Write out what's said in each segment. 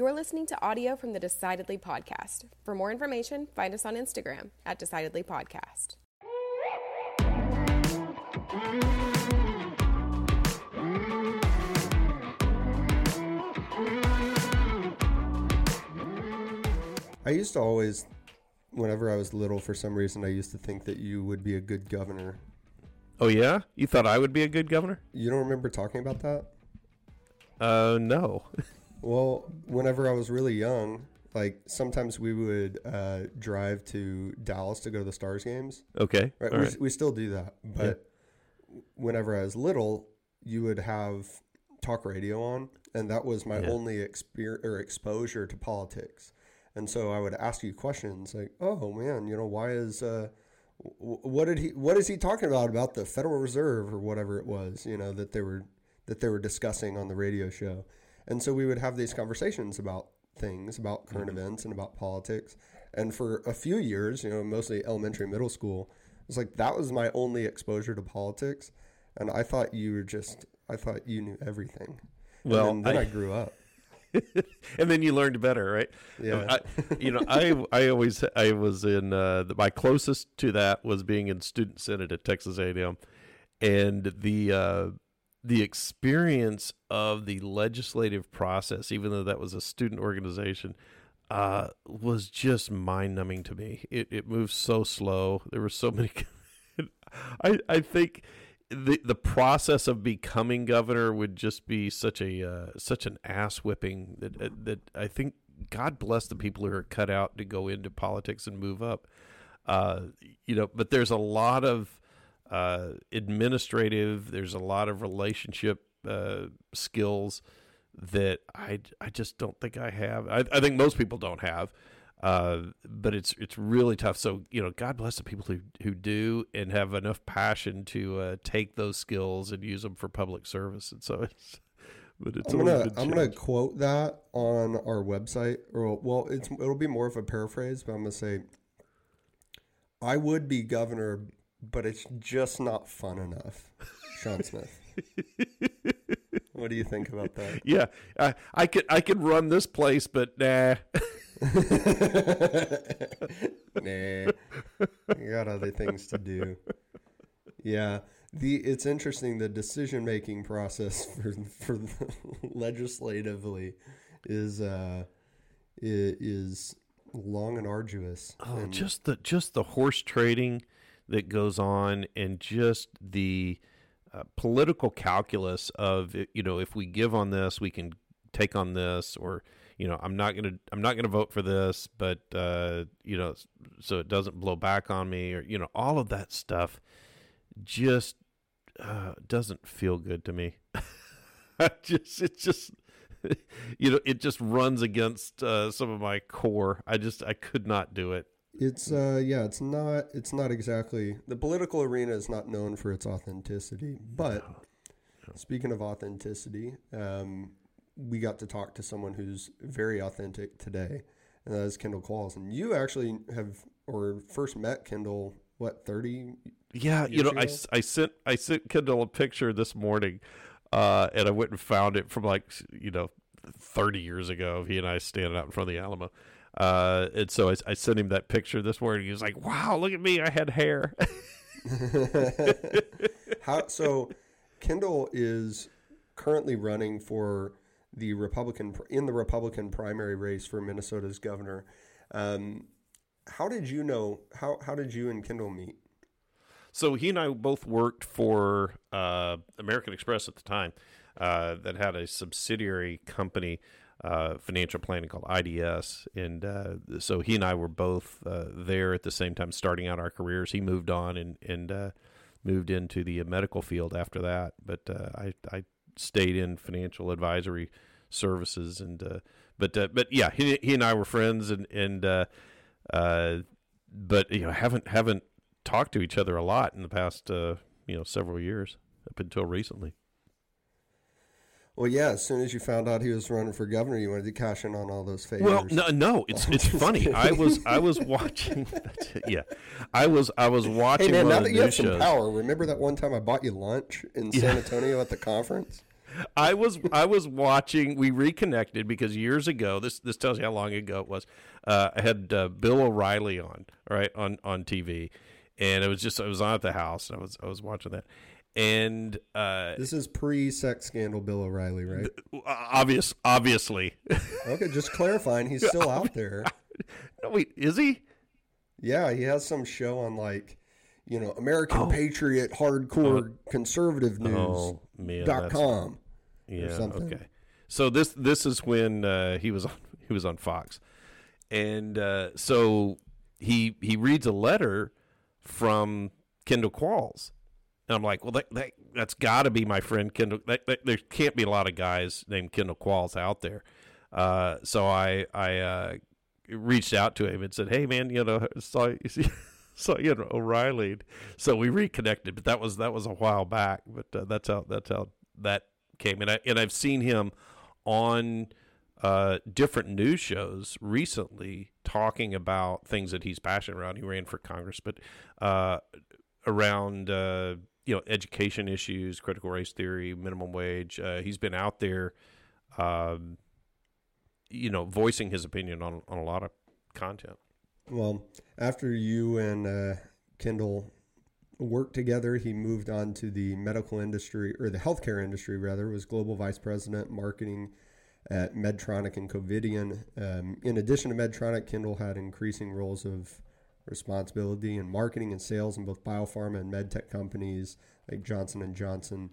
You're listening to audio from the Decidedly podcast. For more information, find us on Instagram at Decidedly Podcast. I used to always, whenever I was little, for some reason, I used to think that you would be a good governor. Oh yeah, you thought I would be a good governor? You don't remember talking about that? Uh, no. Well, whenever I was really young, like sometimes we would uh, drive to Dallas to go to the Stars games. okay. Right, we, right. we still do that, but whenever I was little, you would have talk radio on, and that was my Yeah. only exper- or exposure to politics. And so I would ask you questions like, "Oh man, you know, why is uh, w- what did he what is he talking about about the Federal Reserve or whatever it was, you know, that they were that they were discussing on the radio show." And so we would have these conversations about things, about current events and about politics. And for a few years, you know, mostly elementary, middle school, it's like that was my only exposure to politics. And I thought you were just, I thought you knew everything. And Well, then, then I, I- grew up. and then you learned better, right? Yeah. I, you know, I I always I was in uh, the, my closest to that was being in student senate at Texas A&M, and the uh, the experience of the legislative process, even though that was a student organization, uh, was just mind numbing to me. It it moved so slow. There were so many. I I think the the process of becoming governor would just be such a uh, such an ass whipping that uh, that I think God bless the people who are cut out to go into politics and move up. Uh, you know, but there's a lot of uh, administrative. There's a lot of relationship uh, skills that I I just don't think I have. I, I think most people don't have. Uh, but it's it's really tough. So you know, God bless the people who who do and have enough passion to uh, take those skills and use them for public service. And so it's, but it's I'm gonna I'm gonna quote that on our website, or well, it's it'll be more of a paraphrase, but I'm gonna say, I would be governor, but it's just not fun enough. Sean Smith. what do you think about that? Yeah, I, I could I could run this place, but nah. nah, you got other things to do. Yeah, the it's interesting the decision making process for for legislatively is uh is long and arduous. Oh, and just the just the horse trading that goes on, and just the uh, political calculus of you know if we give on this, we can take on this, or you know I'm not gonna I'm not gonna vote for this, but uh, you know so it doesn't blow back on me, or you know all of that stuff just uh, doesn't feel good to me. Just it just you know it just runs against uh, some of my core. I just I could not do it. It's uh yeah, it's not it's not exactly the political arena is not known for its authenticity. But speaking of authenticity, um, we got to talk to someone who's very authentic today, and that is Kendall Qualls. And you actually have or first met Kendall what thirty? Yeah, you know, I, ago? s- I sent I sent Kendall a picture this morning, uh, and I went and found it from like you know thirty years ago. He and I standing out in front of the Alamo, uh, and so I, I sent him that picture this morning. He was like, "Wow, look at me! I had hair." How so? Kendall is currently running for the Republican in the Republican primary race for Minnesota's governor. Um, how did you know? How how did you and Kendall meet? So he and I both worked for uh, American Express at the time, uh, that had a subsidiary company, uh, financial planning called IDS, and uh, so he and I were both uh, there at the same time, starting out our careers. He moved on and and uh, moved into the medical field after that, but uh, I I stayed in financial advisory services, and uh, but but yeah, he he and I were friends, and and but you know haven't haven't talked to each other a lot in the past you know several years up until recently. Well, yeah. As soon as you found out he was running for governor, you wanted to cash in on all those favors. Well, no, no, it's it's funny. I was I was watching, yeah, I was I was watching. Hey man, now that you have some shows. power, remember that one time I bought you lunch in San Antonio at the conference? I was I was watching. We reconnected because years ago. This this tells you how long ago it was. Uh, I had uh, Bill O'Reilly on right on on TV, and it was just I was on at the house. And I was I was watching that, and uh, This is pre-sex scandal, Bill O'Reilly, right? obvious obviously. Okay, just clarifying, he's still out there. no, wait, is he? Yeah, he has some show on like, you know, American Oh. Patriot Hardcore Conservative News Oh man, dot com. Yeah. something. Okay. So this this is when uh, he was on he was on Fox, and uh, so he he reads a letter from Kendall Qualls, and I'm like, well, that, that that's got to be my friend Kendall. That, that, there can't be a lot of guys named Kendall Qualls out there. Uh, so I I uh, reached out to him and said, hey man, you know, saw saw you know O'Reilly. So we reconnected, but that was that was a while back. But uh, that's how that's how that came. And I and I've seen him on uh, different news shows recently talking about things that he's passionate around. He ran for Congress, but uh, around uh, you know education issues, critical race theory, minimum wage. Uh, he's been out there, um, you know, voicing his opinion on on a lot of content. Well, after you and uh, Kendall worked together, he moved on to the medical industry or the healthcare industry rather. Was global vice president marketing at Medtronic and Covidien. Um, in addition to Medtronic, Kendall had increasing roles of responsibility in marketing and sales in both biopharma and medtech companies like Johnson and Johnson.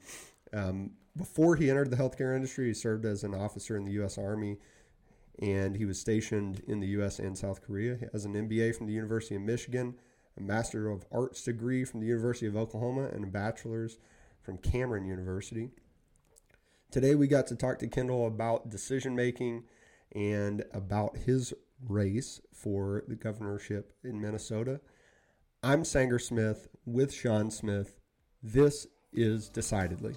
Um, before he entered the healthcare industry, he served as an officer in the U.S. Army and he was stationed in the U.S. and South Korea. He has an MBA from the University of Michigan, a Master of Arts degree from the University of Oklahoma, and a bachelor's from Cameron University. Today, we got to talk to Kendall about decision making and about his race for the governorship in Minnesota. I'm Sanger Smith with Sean Smith. This is Decidedly.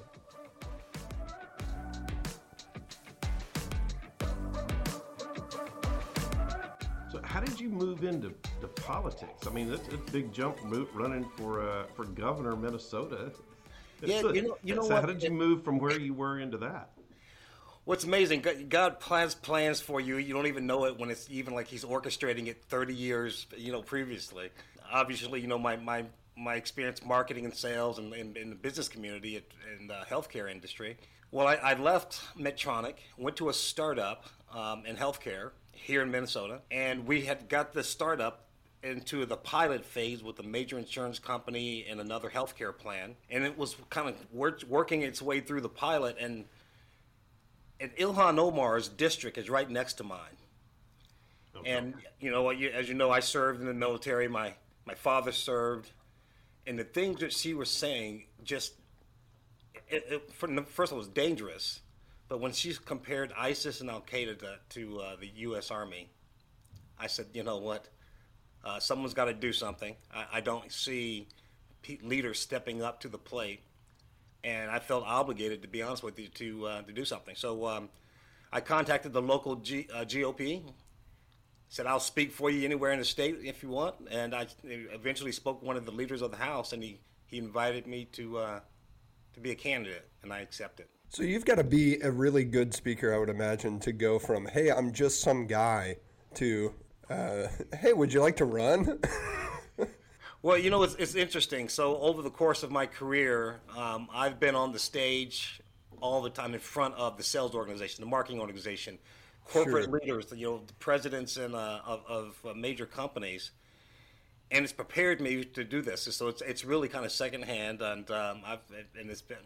So, how did you move into to politics? I mean, that's a big jump, move, running for uh, for governor of Minnesota. Yeah, a- you know- you know so what? How did you move from where you were into that? What's amazing, God- plans plans for you. You don't even know it when it's even like He's orchestrating it 30 years, you know, previously. Obviously, you know, my my, my experience marketing and sales and in, the business community in the healthcare industry. Well, I, I left Medtronic, went to a startup um, in healthcare here in Minnesota, and we had got the startup into the pilot phase with a major insurance company and another healthcare plan, and it was kind of work, working its way through the pilot and and Ilhan Omar's district is right next to mine. And you know, you- as you know, I served in the military. My my father served, and the things that she was saying just, it, it, for, first of all, it was dangerous. But when she compared ISIS and Al Qaeda to, to uh, the U.S. Army, I said, you know what? Uh, someone's got to do something. I, I don't see leaders stepping up to the plate and I felt obligated, to be honest with you, to uh, to do something. So um, I contacted the local G, uh, GOP. Said I'll speak for you anywhere in the state if you want, and I eventually spoke one of the leaders of the House, and he, he invited me to uh, to be a candidate, and I accepted. So you've got to be a really good speaker, I would imagine, to go from "Hey, I'm just some guy" to uh, "Hey, would you like to run?" Well, you know, it's, it's interesting. So, over the course of my career, um, I've been on the stage all the time in front of the sales organization, the marketing organization, corporate Sure. leaders, you know, the presidents and uh, of, of uh, major companies, and it's prepared me to do this. So it's it's really kind of secondhand, and um, I've and it's been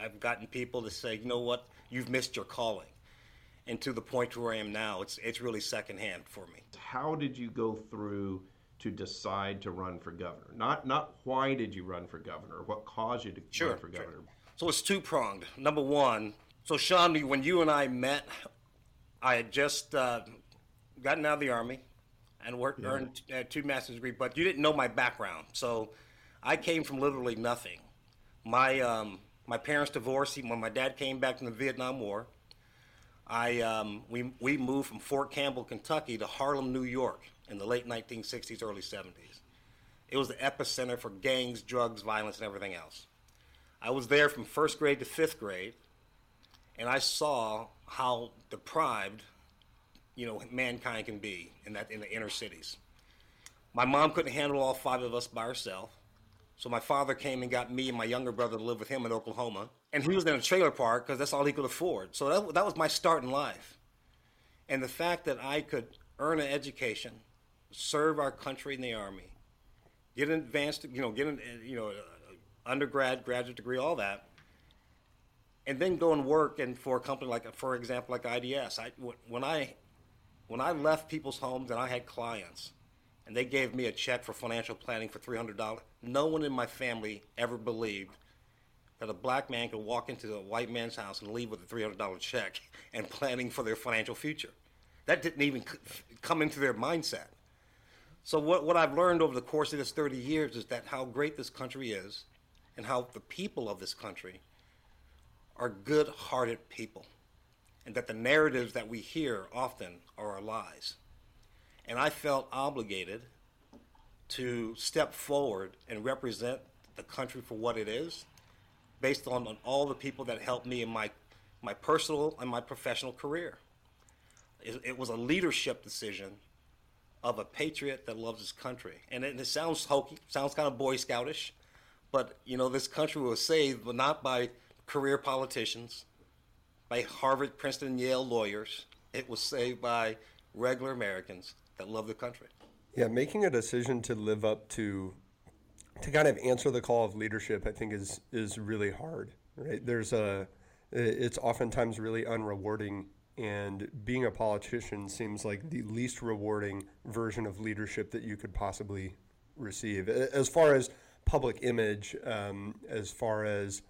I've gotten people to say, you know what, you've missed your calling, and to the point where I am now, it's it's really secondhand for me. How did you go through to decide to run for governor? Not not why did you run for governor? What caused you to Sure, run for governor? sure. So it's two pronged. Number one, so Sean, when you and I met, I had just uh, gotten out of the army and worked, earned uh, two master's degree, but you didn't know my background. So I came from literally nothing. My um, my parents divorced when my dad came back from the Vietnam War. I um, we we moved from Fort Campbell, Kentucky, to Harlem, New York, in the late 1960s, early 70s. It was the epicenter for gangs, drugs, violence, and everything else. I was there from first grade to fifth grade. and I saw how deprived, you know, mankind can be in that in the inner cities. My mom couldn't handle all five of us by herself, so my father came and got me and my younger brother to live with him in Oklahoma, and he was in a trailer park because that's all he could afford. So that, that was my start in life, and the fact that I could earn an education, serve our country in the army, get an advanced, you know, get an, you know, undergrad, graduate degree, all that, and then go and work and for a company like, for example, like IDS. I, when I, when I left people's homes and I had clients, and they gave me a check for financial planning for three hundred dollars, no one in my family ever believed that a black man could walk into a white man's house and leave with a three hundred dollar check and planning for their financial future. That didn't even come into their mindset. So what, what I've learned over the course of this 30 years is that how great this country is and how the people of this country are good-hearted people and that the narratives that we hear often are our lies. And I felt obligated to step forward and represent the country for what it is based on, on all the people that helped me in my, my personal and my professional career. It, it was a leadership decision of a patriot that loves his country. And it, it sounds hokey, sounds kind of Boy Scoutish, but you know, this country was saved, but not by career politicians, by Harvard, Princeton, Yale lawyers. It was saved by regular Americans that love the country. Yeah, making a decision to live up to to kind of answer the call of leadership, I think is is really hard. Right? There's a it's oftentimes really unrewarding and being a politician seems like the least rewarding version of leadership that you could possibly receive as far as public image um, as far as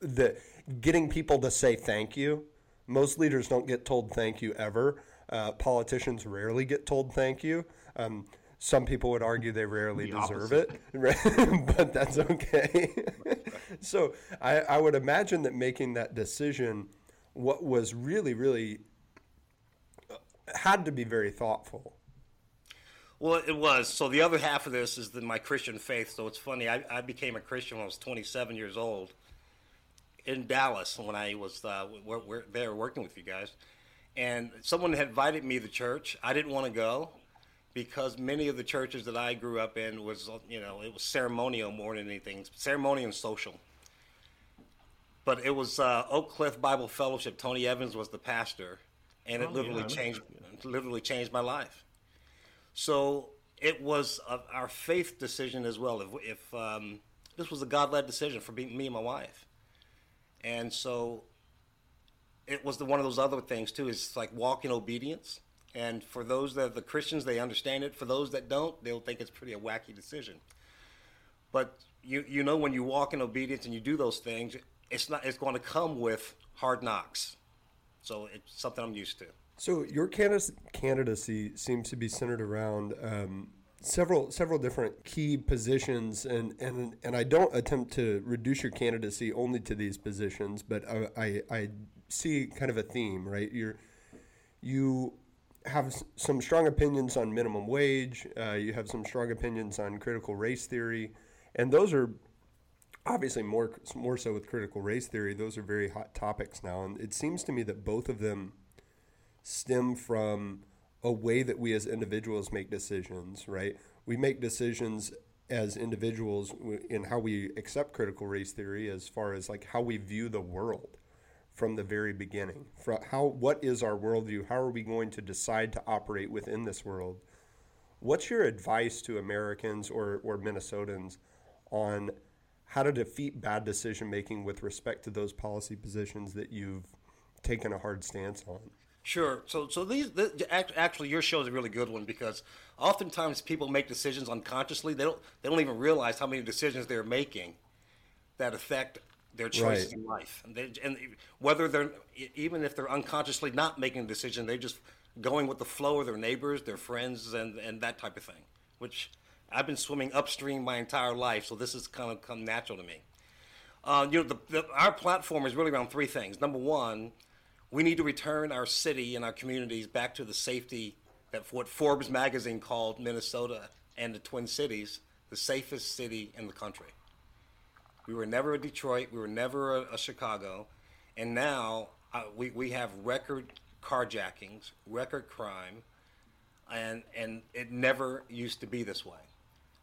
the getting people to say thank you most leaders don't get told thank you ever uh, politicians rarely get told thank you um, some people would argue they rarely the deserve opposite. it, but that's okay. so I, I would imagine that making that decision what was really, really uh, had to be very thoughtful. Well, it was. So the other half of this is the, my Christian faith. So it's funny. I, I, became a Christian when I was 27 years old in Dallas when I was uh, we're, we're there working with you guys, and someone had invited me to church. I didn't want to go because many of the churches that I grew up in was you know it was ceremonial more than anything, ceremonial and social but it was uh, Oak Cliff Bible Fellowship. Tony Evans was the pastor, and it oh, literally yeah. changed literally changed my life. So it was a, our faith decision as well. If, if um, this was a God led decision for me, me and my wife, and so it was the one of those other things too. Is like walk in obedience. And for those that are the Christians, they understand it. For those that don't, they'll think it's pretty a wacky decision. But you you know when you walk in obedience and you do those things, it's not it's going to come with hard knocks. So it's something I'm used to. So your candidacy seems to be centered around um, several several different key positions, and, and and I don't attempt to reduce your candidacy only to these positions, but I, I, I see kind of a theme, right? You're you have some strong opinions on minimum wage. Uh, you have some strong opinions on critical race theory, and those are obviously more more so with critical race theory those are very hot topics now. And it seems to me that both of them stem from a way that we as individuals make decisions right? We make decisions as individuals in how we accept critical race theory as far as like how we view the world from the very beginning. From how what is our worldview? How are we going to decide to operate within this world? What's your advice to americans or, or minnesotans on how to defeat bad decision making with respect to those policy positions that you've taken a hard stance on. Sure. So, so these the, actually your show is a really good one because oftentimes people make decisions unconsciously. They don't they don't even realize how many decisions they're making that affect their choices right. in life. And, they, and whether they're even if they're unconsciously not making a decision, they're just going with the flow of their neighbors, their friends, and and that type of thing, which I've been swimming upstream my entire life, so this has kind of come natural to me. Uh, you know, the, the, our platform is really around three things. Number one, we need to return our city and our communities back to the safety that what Forbes magazine called Minnesota and the Twin Cities the safest city in the country. We were never a Detroit, we were never a, a Chicago, and now Uh, we we have record carjackings, record crime, and and it never used to be this way.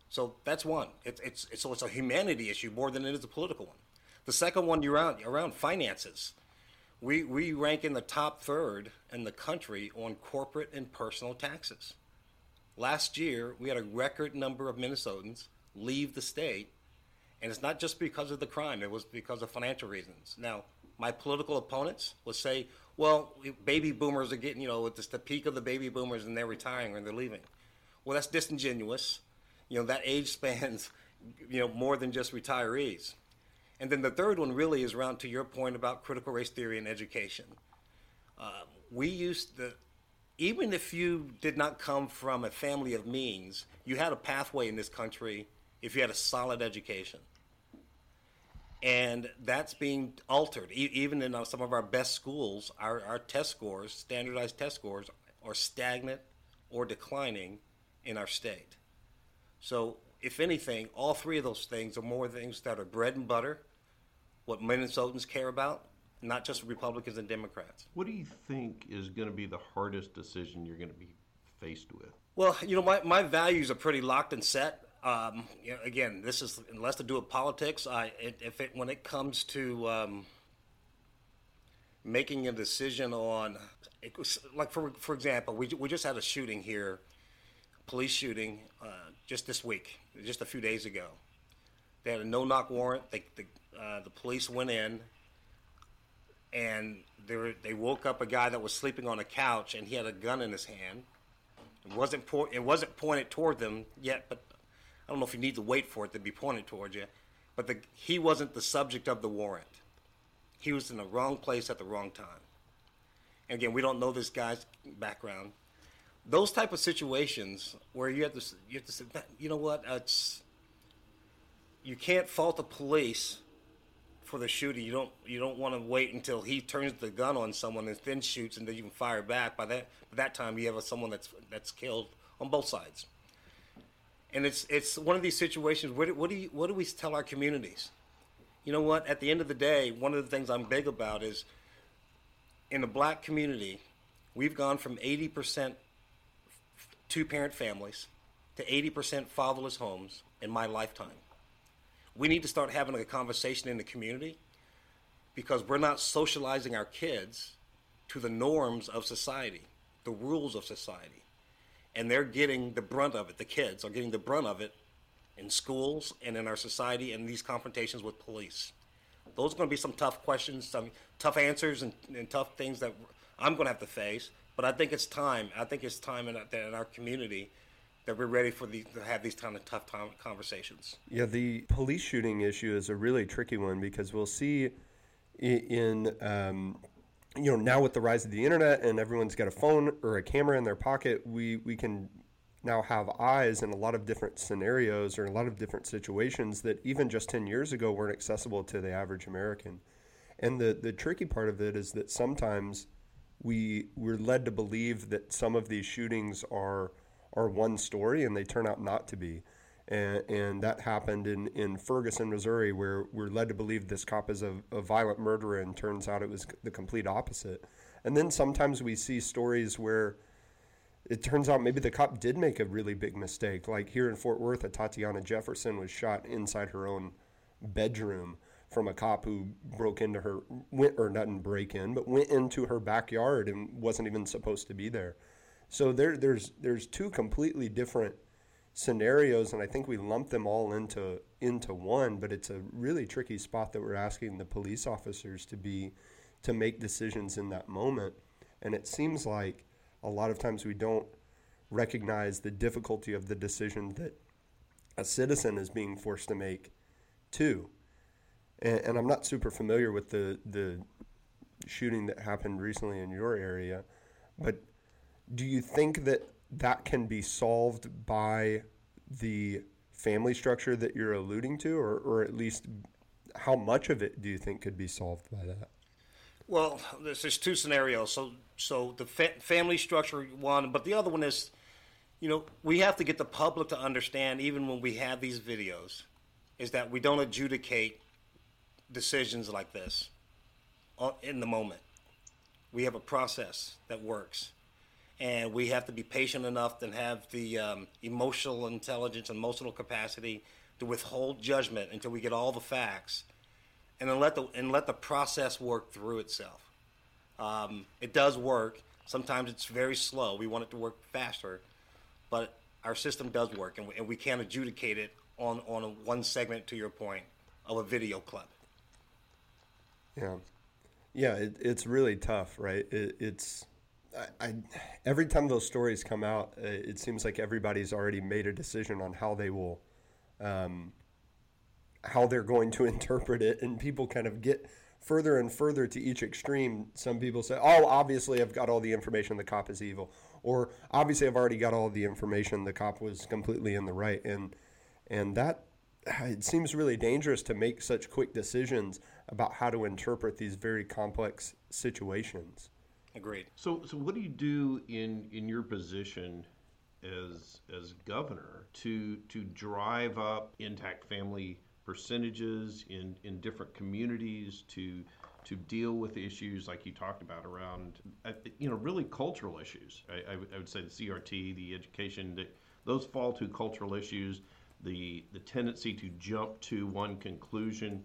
So that's one. It's it's, it's so it's a humanity issue more than it is a political one. The second one you're around around finances. We we rank in the top third in the country on corporate and personal taxes. Last year we had a record number of Minnesotans leave the state, and it's not just because of the crime. It was because of financial reasons. Now my political opponents will say, well, baby boomers are getting, you know, it's the peak of the baby boomers and they're retiring and they're leaving. Well, that's disingenuous. You know, that age spans, you know, more than just retirees. And then the third one really is around to your point about critical race theory and education. Uh, we used the even if you did not come from a family of means, you had a pathway in this country if you had a solid education and that's being altered. E- even in uh, some of our best schools, our, our test scores, standardized test scores, are stagnant or declining in our state. So, if anything, all three of those things are more things that are bread and butter, what Minnesotans care about, not just Republicans and Democrats. What do you think is going to be the hardest decision you're going to be faced with? Well, you know, my, my values are pretty locked and set. Um, you know, again, this is less to do with politics. I, it, if it when it comes to um, making a decision on, it was, like for for example, we we just had a shooting here, police shooting, uh, just this week, just a few days ago. They had a no knock warrant. They, the uh, the police went in, and they were, they woke up a guy that was sleeping on a couch, and he had a gun in his hand. It wasn't po- it wasn't pointed toward them yet, but I don't know if you need to wait for it to be pointed toward you, but the, he wasn't the subject of the warrant. He was in the wrong place at the wrong time. And again, we don't know this guy's background. Those type of situations where you have to, you have to say, you know what, it's you can't fault the police for the shooting. You don't you don't want to wait until he turns the gun on someone and then shoots and then you can fire back. By that by that time, you have someone that's that's killed on both sides and it's it's one of these situations. What, what do you, what do we tell our communities? You know what? At the end of the day, one of the things I'm big about is in the black community, we've gone from 80% two parent families to 80% fatherless homes in my lifetime. We need to start having a conversation in the community because we're not socializing our kids to the norms of society, the rules of society and they're getting the brunt of it. The kids are getting the brunt of it in schools and in our society and these confrontations with police. Those are going to be some tough questions, some tough answers, and, and tough things that I'm going to have to face. But I think it's time. I think it's time in, in our community that we're ready for to have these kind of tough time conversations. Yeah, the police shooting issue is a really tricky one because we'll see in um, you know now with the rise of the internet and everyone's got a phone or a camera in their pocket we we can now have eyes in a lot of different scenarios or a lot of different situations that even just 10 years ago weren't accessible to the average american and the the tricky part of it is that sometimes we we're led to believe that some of these shootings are are one story and they turn out not to be and, and that happened in, in Ferguson, Missouri, where we're led to believe this cop is a, a violent murderer, and turns out it was the complete opposite. And then sometimes we see stories where it turns out maybe the cop did make a really big mistake. Like here in Fort Worth, Atatiana Jefferson was shot inside her own bedroom from a cop who broke into her went or didn't break in, but went into her backyard and wasn't even supposed to be there. So there there's there's two completely different scenarios, and I think we lump them all into into one. But it's a really tricky spot that we're asking the police officers to be to make decisions in that moment. And it seems like a lot of times we don't recognize the difficulty of the decision that a citizen is being forced to make too. And, and I'm not super familiar with the the shooting that happened recently in your area, but do you think that that can be solved by the family structure that you're alluding to, or, or at least how much of it do you think could be solved by that? Well, there's, two scenarios. So, so the fa- family structure one, but the other one is, you know, we have to get the public to understand, even when we have these videos, is that we don't adjudicate decisions like this in the moment. we have a process that works. And we have to be patient enough and have the um, emotional intelligence and emotional capacity to withhold judgment until we get all the facts, and then let the and let the process work through itself. Um, it does work. Sometimes it's very slow. We want it to work faster, but our system does work, and we, and we can't adjudicate it on on a, one segment. To your point, of a video clip. Yeah, yeah, it, it's really tough, right? It, it's I, I, every time those stories come out, uh, it seems like everybody's already made a decision on how they will, um, how they're going to interpret it, and people kind of get further and further to each extreme. Some people say, "Oh, obviously, I've got all the information. The cop is evil," or "Obviously, I've already got all the information. The cop was completely in the right," and and that it seems really dangerous to make such quick decisions about how to interpret these very complex situations. Agreed. So, so what do you do in in your position as as governor to to drive up intact family percentages in in different communities to to deal with issues like you talked about around uh, you know really cultural issues. I, I, I would say the CRT, the education, that those fall to cultural issues. The the tendency to jump to one conclusion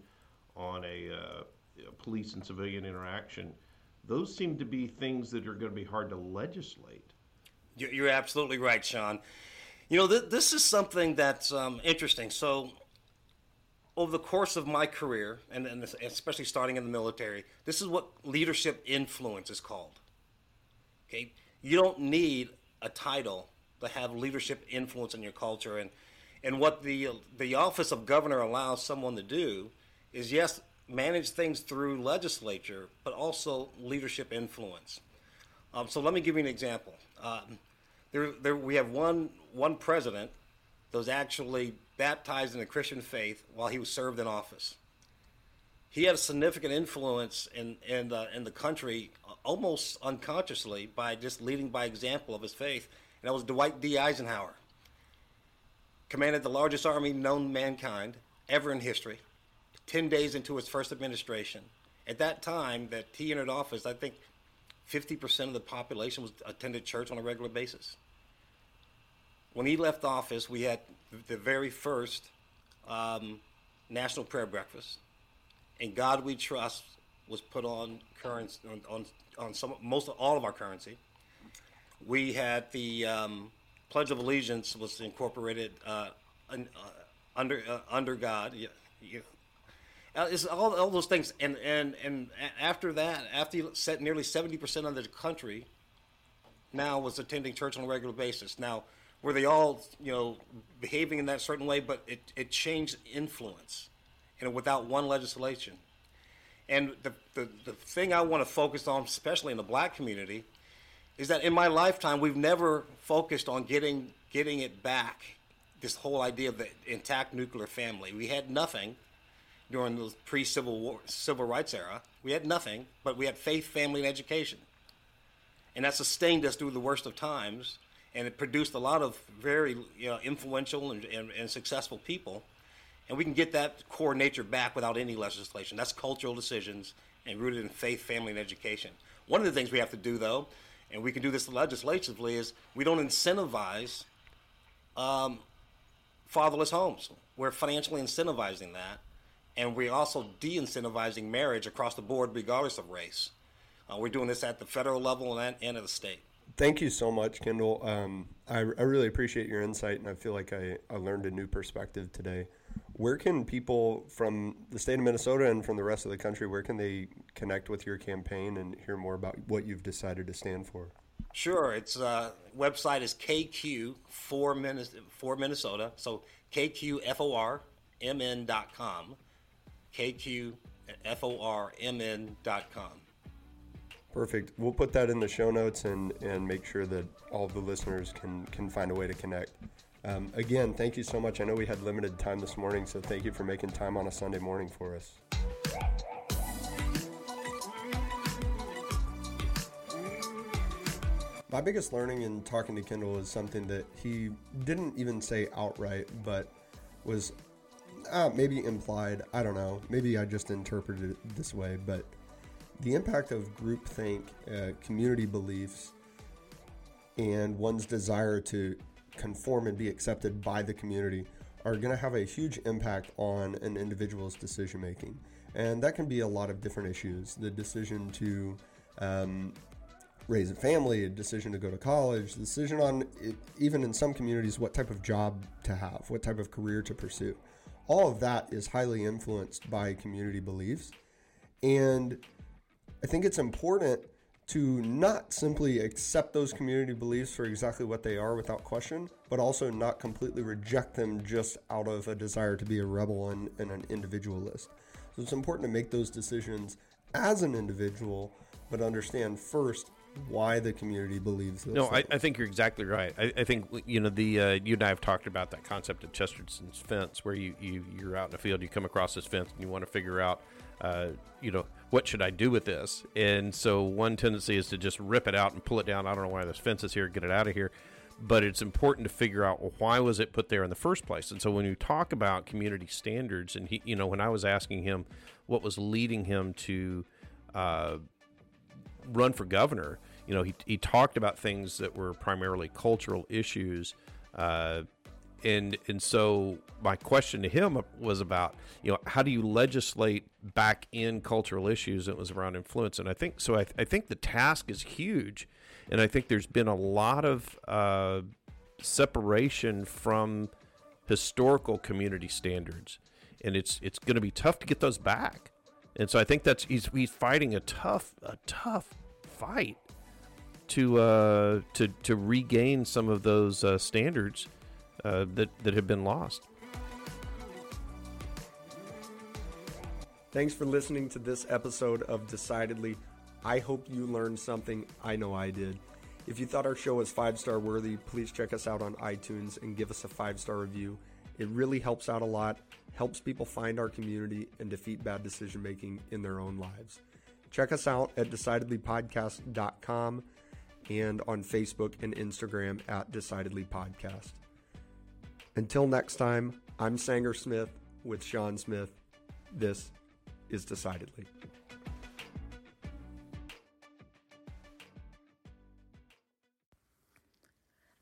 on a, uh, police and civilian interaction those seem to be things that are going to be hard to legislate. You're absolutely right, Sean. You know, th- this is something that's um, interesting. So, over the course of my career, and, and, especially starting in the military, this is what leadership influence is called. Okay, you don't need a title to have leadership influence in your culture, and and what the the office of governor allows someone to do is yes, manage things through legislature, but also leadership influence. Um, so let me give you an example. Um, there, there, we have one one president that was actually baptized in the Christian faith while he was served in office. He had a significant influence in in the, in the country almost unconsciously by just leading by example of his faith, and that was Dwight D. Eisenhower. Commanded the largest army known mankind ever in history 10 days into his first administration. At that time that he entered office, I think 50% of the population was attended church on a regular basis. When he left office, we had the very first um, national prayer breakfast, and God We Trust was put on currency on, on, on some most of all of our currency. We had the um, Pledge of Allegiance was incorporated uh, uh, under uh, under God. Yeah, yeah, Uh, it's all, all those things, and, and and after that, after you set nearly seventy percent of the country now was attending church on a regular basis. Now, were they all you know behaving in that certain way? But it, it changed influence, and without one legislation. And the, the the thing I want to focus on, especially in the black community, is that in my lifetime we've never focused on getting getting it back. This whole idea of the intact nuclear family. We had nothing during the pre-civil war, civil rights era. We had nothing, but we had faith, family, and education, and that sustained us through the worst of times. And it produced a lot of very you know, influential and, and, and successful people. And we can get that core nature back without any legislation. That's cultural decisions and rooted in faith, family, and education. One of the things we have to do, though, and we can do this legislatively, is we don't incentivize um, fatherless homes. We're financially incentivizing that and we're also de-incentivizing marriage across the board, regardless of race. Uh, we're doing this at the federal level and, and at the state. Thank you so much, Kendall. Um, I, I, really appreciate your insight, and I feel like I, I learned a new perspective today. Where can people from the state of Minnesota and from the rest of the country, where can they connect with your campaign and hear more about what you've decided to stand for? Sure. Its uh, website is KQ for Minnesota. So KQFORMN.com kqformn.com. Perfect. We'll put that in the show notes and, and make sure that all the listeners can, can find a way to connect. Um, again, thank you so much. I know we had limited time this morning, so thank you for making time on a Sunday morning for us. My biggest learning in talking to Kendall is something that he didn't even say outright, but was uh, maybe implied. I don't know. Maybe I just interpreted it this way, but the impact of groupthink, uh, community beliefs, and one's desire to conform and be accepted by the community are going to have a huge impact on an individual's decision making. And that can be a lot of different issues. The decision to um, raise a family, a decision to go to college, decision on, even in some communities, what type of job to have, what type of career to pursue. All of that is highly influenced by community beliefs. And I think it's important to not simply accept those community beliefs for exactly what they are without question, but also not completely reject them just out of a desire to be a rebel and, and an individualist. So it's important to make those decisions as an individual, but understand first why the community believes this. No, I. I think you're exactly right. I, I think you know the uh, you and I have talked about that concept of Chesterton's fence, where you, you you're out in the field, you come across this fence, and you want to figure out, uh, you know, what should I do with this? And so one tendency is to just rip it out and pull it down. I don't know why this fence is here, get it out of here. But it's important to figure out well, why was it put there in the first place. And so when you talk about community standards, and he, you know, when I was asking him what was leading him to uh, run for governor, you know, he, he talked about things that were primarily cultural issues. Uh, and and so my question to him was about you know how do you legislate back in cultural issues it was around influence and i think so i, I think the task is huge and i think there's been a lot of uh, separation from historical community standards and it's it's going to be tough to get those back and so i think that's he's he's fighting a tough a tough fight to uh, to to regain some of those uh, standards uh, that that have been lost. Thanks for listening to this episode of Decidedly. I hope you learned something. I know I did. If you thought our show was five star worthy, please check us out on iTunes and give us a five star review. It really helps out a lot, helps people find our community and defeat bad decision making in their own lives. Check us out at decidedlypodcast.com and on Facebook and Instagram at Decidedly Podcast. Until next time, I'm Sanger Smith with Sean Smith. This is Decidedly.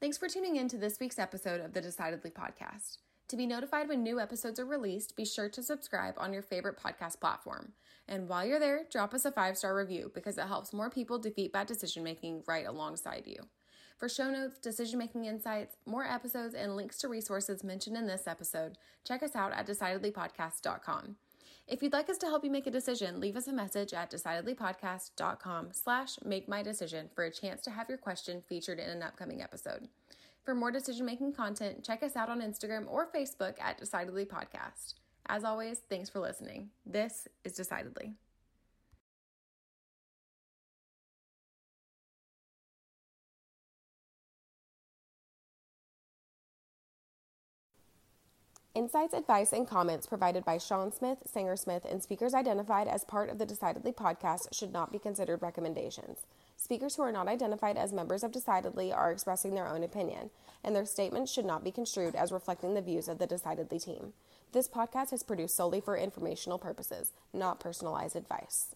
Thanks for tuning in to this week's episode of the Decidedly Podcast. To be notified when new episodes are released, be sure to subscribe on your favorite podcast platform. And while you're there, drop us a five star review because it helps more people defeat bad decision making right alongside you. For show notes, decision making insights, more episodes, and links to resources mentioned in this episode, check us out at decidedlypodcast.com. If you'd like us to help you make a decision, leave us a message at decidedlypodcast.com slash make my decision for a chance to have your question featured in an upcoming episode. For more decision making content, check us out on Instagram or Facebook at Decidedly Podcast. As always, thanks for listening. This is Decidedly. Insights, advice, and comments provided by Sean Smith, Sanger Smith, and speakers identified as part of the Decidedly podcast should not be considered recommendations. Speakers who are not identified as members of Decidedly are expressing their own opinion, and their statements should not be construed as reflecting the views of the Decidedly team. This podcast is produced solely for informational purposes, not personalized advice.